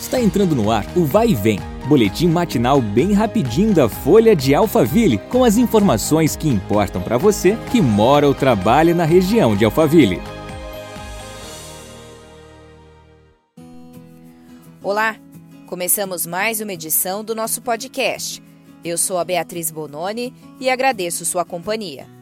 Está entrando no ar o Vai e Vem, boletim matinal bem rapidinho da Folha de Alphaville, com as informações que importam para você que mora ou trabalha na região de Alphaville. Olá, começamos mais uma edição do nosso podcast. Eu sou a Beatriz Bononi e agradeço sua companhia.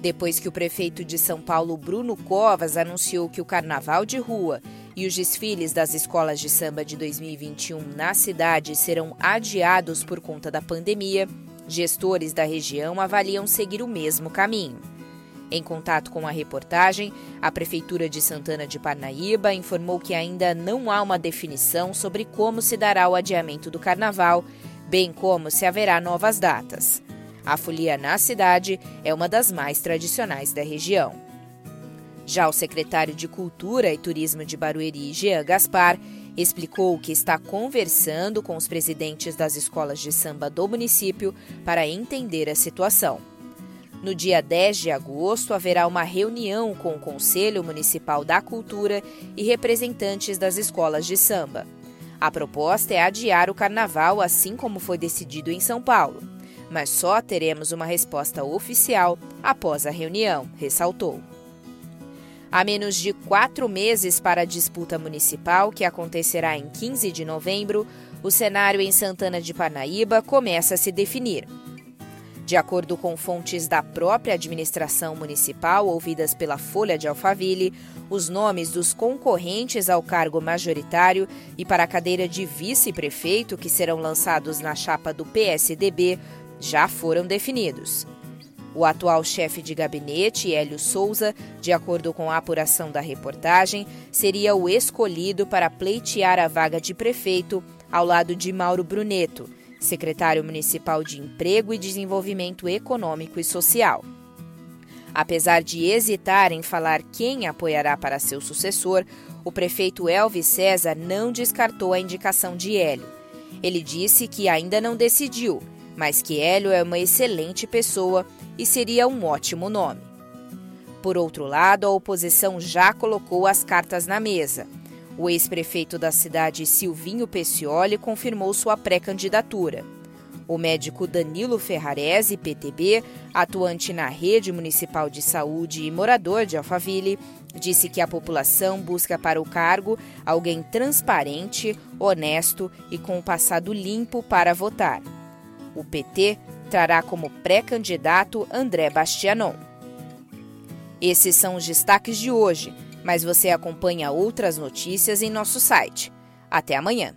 Depois que o prefeito de São Paulo, Bruno Covas, anunciou que o carnaval de rua e os desfiles das escolas de samba de 2021 na cidade serão adiados por conta da pandemia, gestores da região avaliam seguir o mesmo caminho. Em contato com a reportagem, a Prefeitura de Santana de Parnaíba informou que ainda não há uma definição sobre como se dará o adiamento do carnaval, bem como se haverá novas datas. A folia na cidade é uma das mais tradicionais da região. Já o secretário de Cultura e Turismo de Barueri, Jean Gaspar, explicou que está conversando com os presidentes das escolas de samba do município para entender a situação. No dia 10 de agosto, haverá uma reunião com o Conselho Municipal da Cultura e representantes das escolas de samba. A proposta é adiar o carnaval, assim como foi decidido em São Paulo. Mas só teremos uma resposta oficial após a reunião, ressaltou. Há menos de quatro meses para a disputa municipal, que acontecerá em 15 de novembro, o cenário em Santana de Parnaíba começa a se definir. De acordo com fontes da própria administração municipal ouvidas pela Folha de Alphaville, os nomes dos concorrentes ao cargo majoritário e para a cadeira de vice-prefeito que serão lançados na chapa do PSDB já foram definidos. O atual chefe de gabinete, Hélio Souza, de acordo com a apuração da reportagem, seria o escolhido para pleitear a vaga de prefeito ao lado de Mauro Bruneto, secretário municipal de Emprego e Desenvolvimento Econômico e Social. Apesar de hesitar em falar quem apoiará para seu sucessor, o prefeito Elvis César não descartou a indicação de Hélio. Ele disse que ainda não decidiu, mas que Hélio é uma excelente pessoa e seria um ótimo nome. Por outro lado, a oposição já colocou as cartas na mesa. O ex-prefeito da cidade, Silvinho Pecioli, confirmou sua pré-candidatura. O médico Danilo Ferrarese, PTB, atuante na rede municipal de saúde e morador de Alphaville, disse que a população busca para o cargo alguém transparente, honesto e com um passado limpo para votar. O PT trará como pré-candidato André Bastianon. Esses são os destaques de hoje, mas você acompanha outras notícias em nosso site. Até amanhã.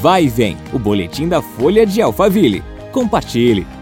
Vai e vem, o boletim da Folha de Alphaville. Compartilhe.